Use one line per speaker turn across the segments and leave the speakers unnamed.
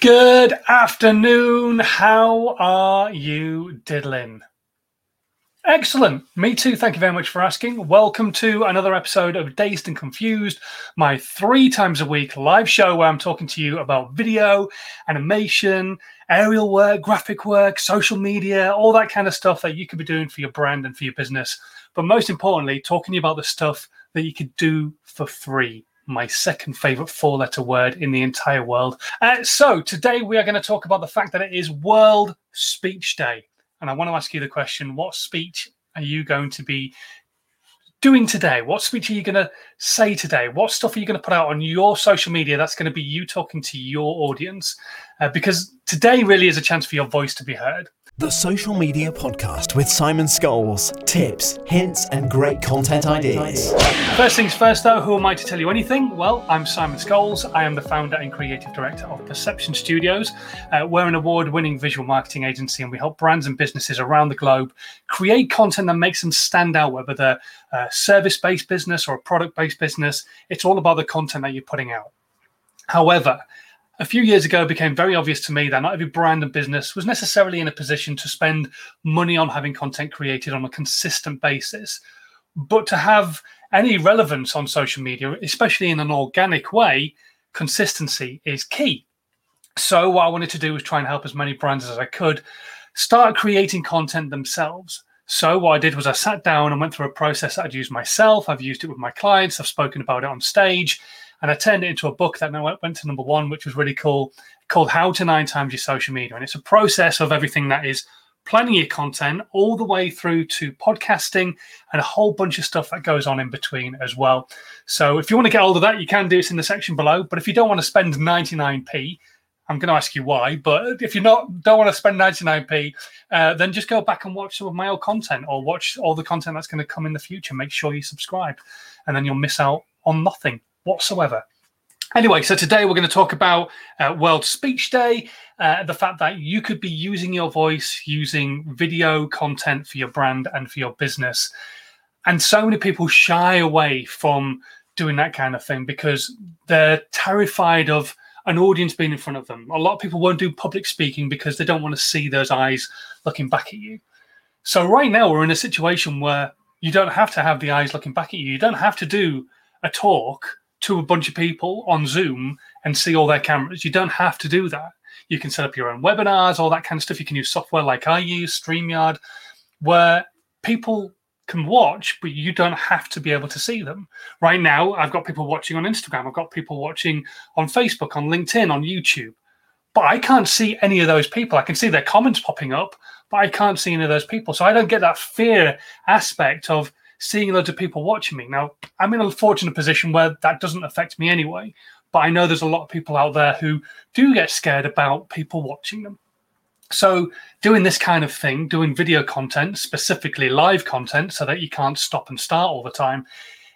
Good afternoon. How are you diddling? Excellent. Me too. Thank you very much for asking. Welcome to another episode of Dazed and Confused, my three times a week live show where I'm talking to you about video, animation, aerial work, graphic work, social media, all that kind of stuff that you could be doing for your brand and for your business. But most importantly, talking about the stuff that you could do for free my second favorite four letter word in the entire world. Uh, so, today we are going to talk about the fact that it is World Speech Day. And I want to ask you the question what speech are you going to be doing today? What speech are you going to say today? What stuff are you going to put out on your social media that's going to be you talking to your audience? Uh, because today really is a chance for your voice to be heard.
The Social Media Podcast with Simon Scholes. Tips, hints, and great content ideas.
First things first, though, who am I to tell you anything? Well, I'm Simon Scholes. I am the founder and creative director of Perception Studios. Uh, we're an award winning visual marketing agency, and we help brands and businesses around the globe create content that makes them stand out, whether they're a service based business or a product based business. It's all about the content that you're putting out. However, a few years ago, it became very obvious to me that not every brand and business was necessarily in a position to spend money on having content created on a consistent basis. But to have any relevance on social media, especially in an organic way, consistency is key. So, what I wanted to do was try and help as many brands as I could start creating content themselves. So, what I did was I sat down and went through a process that I'd used myself. I've used it with my clients, I've spoken about it on stage, and I turned it into a book that went, went to number one, which was really cool, called How to Nine Times Your Social Media. And it's a process of everything that is planning your content all the way through to podcasting and a whole bunch of stuff that goes on in between as well. So if you want to get hold of that, you can do it in the section below. But if you don't want to spend 99p, I'm going to ask you why. But if you not don't want to spend 99p, uh, then just go back and watch some of my old content or watch all the content that's going to come in the future. Make sure you subscribe, and then you'll miss out on nothing whatsoever. Anyway, so today we're going to talk about uh, World Speech Day, uh, the fact that you could be using your voice, using video content for your brand and for your business. And so many people shy away from doing that kind of thing because they're terrified of an audience being in front of them. A lot of people won't do public speaking because they don't want to see those eyes looking back at you. So, right now, we're in a situation where you don't have to have the eyes looking back at you. You don't have to do a talk to a bunch of people on Zoom and see all their cameras. You don't have to do that. You can set up your own webinars, all that kind of stuff. You can use software like I use, StreamYard, where people can watch, but you don't have to be able to see them. Right now, I've got people watching on Instagram, I've got people watching on Facebook, on LinkedIn, on YouTube. But I can't see any of those people. I can see their comments popping up, but I can't see any of those people. So I don't get that fear aspect of seeing loads of people watching me. Now, I'm in a fortunate position where that doesn't affect me anyway, but I know there's a lot of people out there who do get scared about people watching them. So, doing this kind of thing, doing video content, specifically live content, so that you can't stop and start all the time,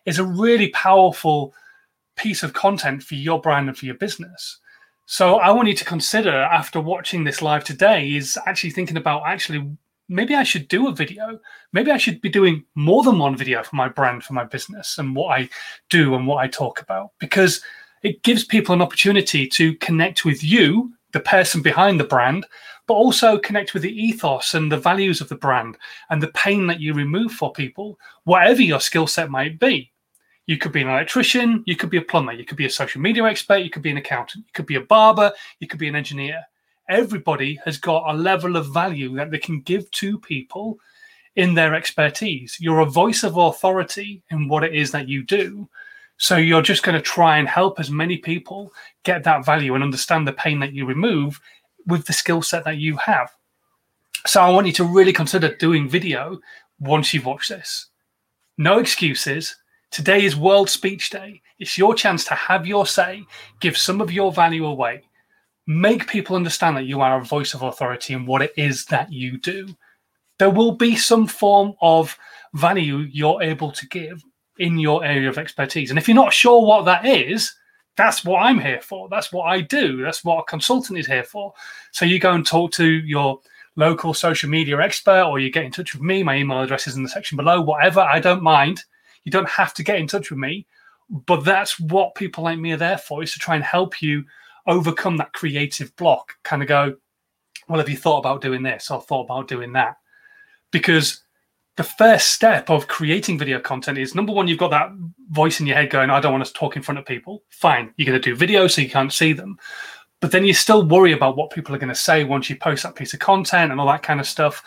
is a really powerful piece of content for your brand and for your business. So, I want you to consider after watching this live today, is actually thinking about actually maybe I should do a video. Maybe I should be doing more than one video for my brand, for my business, and what I do and what I talk about, because it gives people an opportunity to connect with you, the person behind the brand, but also connect with the ethos and the values of the brand and the pain that you remove for people, whatever your skill set might be. You could be an electrician, you could be a plumber, you could be a social media expert, you could be an accountant, you could be a barber, you could be an engineer everybody has got a level of value that they can give to people in their expertise. You're a voice of authority in what it is that you do. So you're just going to try and help as many people get that value and understand the pain that you remove with the skill set that you have. So I want you to really consider doing video once you've watched this. No excuses. Today is World Speech Day. It's your chance to have your say, give some of your value away make people understand that you are a voice of authority and what it is that you do. There will be some form of value you're able to give in your area of expertise. And if you're not sure what that is, that's what I'm here for. That's what I do. That's what a consultant is here for. So you go and talk to your local social media expert or you get in touch with me. My email address is in the section below, whatever. I don't mind. You don't have to get in touch with me. But that's what people like me are there for, is to try and help you overcome that creative block, kind of go, well, have you thought about doing this or thought about doing that? Because the first step of creating video content is number one, you've got that voice in your head going, I don't want to talk in front of people. Fine, you're going to do video so you can't see them. But then you still worry about what people are going to say once you post that piece of content and all that kind of stuff.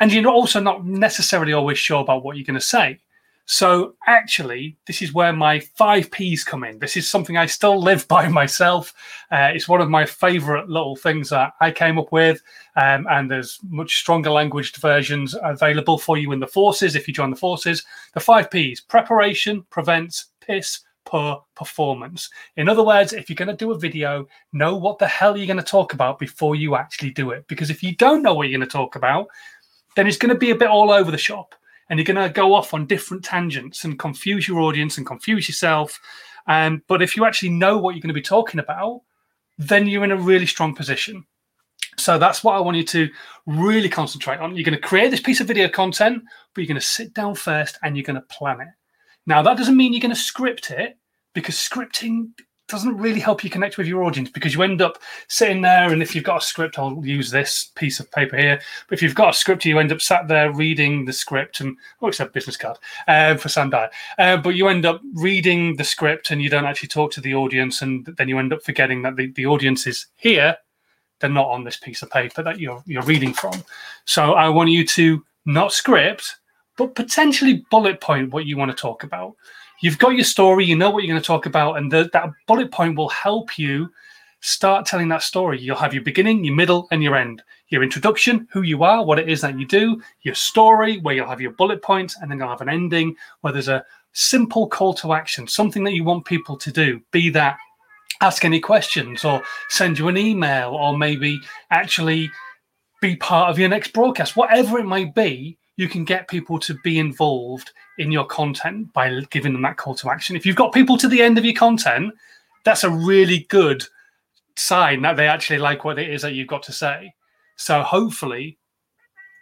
And you're also not necessarily always sure about what you're going to say. So actually, this is where my five P's come in. This is something I still live by myself. Uh, it's one of my favorite little things that I came up with. Um, and there's much stronger languaged versions available for you in the forces if you join the forces. The five P's preparation, prevents, piss, per performance. In other words, if you're going to do a video, know what the hell you're going to talk about before you actually do it. Because if you don't know what you're going to talk about, then it's going to be a bit all over the shop and you're going to go off on different tangents and confuse your audience and confuse yourself. Um, but if you actually know what you're going to be talking about, then you're in a really strong position. So that's what I want you to really concentrate on. You're going to create this piece of video content, but you're going to sit down first and you're going to plan it. Now, that doesn't mean you're going to script it because scripting doesn't really help you connect with your audience because you end up sitting there and if you've got a script i'll use this piece of paper here. But if you've got a script you end up sat there reading the script and oh it's a business card uh, for sandai. Uh, but you end up reading the script and you don't actually talk to the audience and then you end up forgetting that the, the audience is here. They're not on this piece of paper that you're you're reading from. So i want you to not script but potentially bullet point what you want to talk about you've got your story, you know what you're going to talk about, and the, that bullet point will help you start telling that story. You'll have your beginning, your middle, and your end. Your introduction, who you are, what it is that you do, your story, where you'll have your bullet points, and then you'll have an ending where there's a simple call to action, something that you want people to do. Be that ask any questions or send you an email or maybe actually be part of your next broadcast, whatever it might be, you can get people to be involved in your content by giving them that call to action. If you've got people to the end of your content, that's a really good sign that they actually like what it is that you've got to say. So hopefully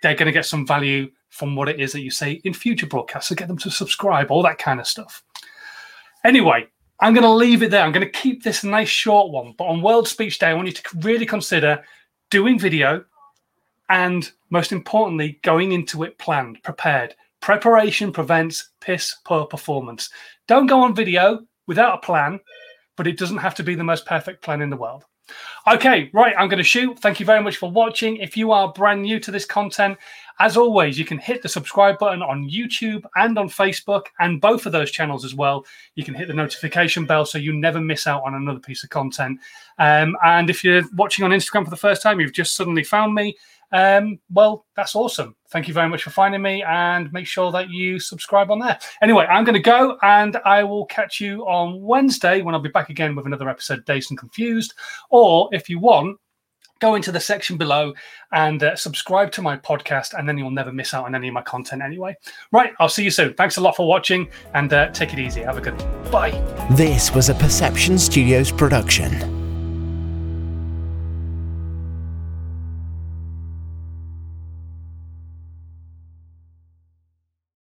they're going to get some value from what it is that you say in future broadcasts to get them to subscribe, all that kind of stuff. Anyway, I'm going to leave it there. I'm going to keep this nice short one. But on World Speech Day, I want you to really consider doing video and most importantly, going into it planned, prepared. Preparation prevents piss poor performance. Don't go on video without a plan, but it doesn't have to be the most perfect plan in the world. Okay, right, I'm going to shoot. Thank you very much for watching. If you are brand new to this content, as always, you can hit the subscribe button on YouTube and on Facebook, and both of those channels as well. You can hit the notification bell so you never miss out on another piece of content. Um, and if you're watching on Instagram for the first time, you've just suddenly found me. Um, well, that's awesome. Thank you very much for finding me and make sure that you subscribe on there. Anyway, I'm going to go and I will catch you on Wednesday when I'll be back again with another episode Dazed and Confused. Or if you want, go into the section below and uh, subscribe to my podcast, and then you'll never miss out on any of my content anyway. Right, I'll see you soon. Thanks a lot for watching and uh, take it easy. Have a good one. Bye.
This was a Perception Studios production.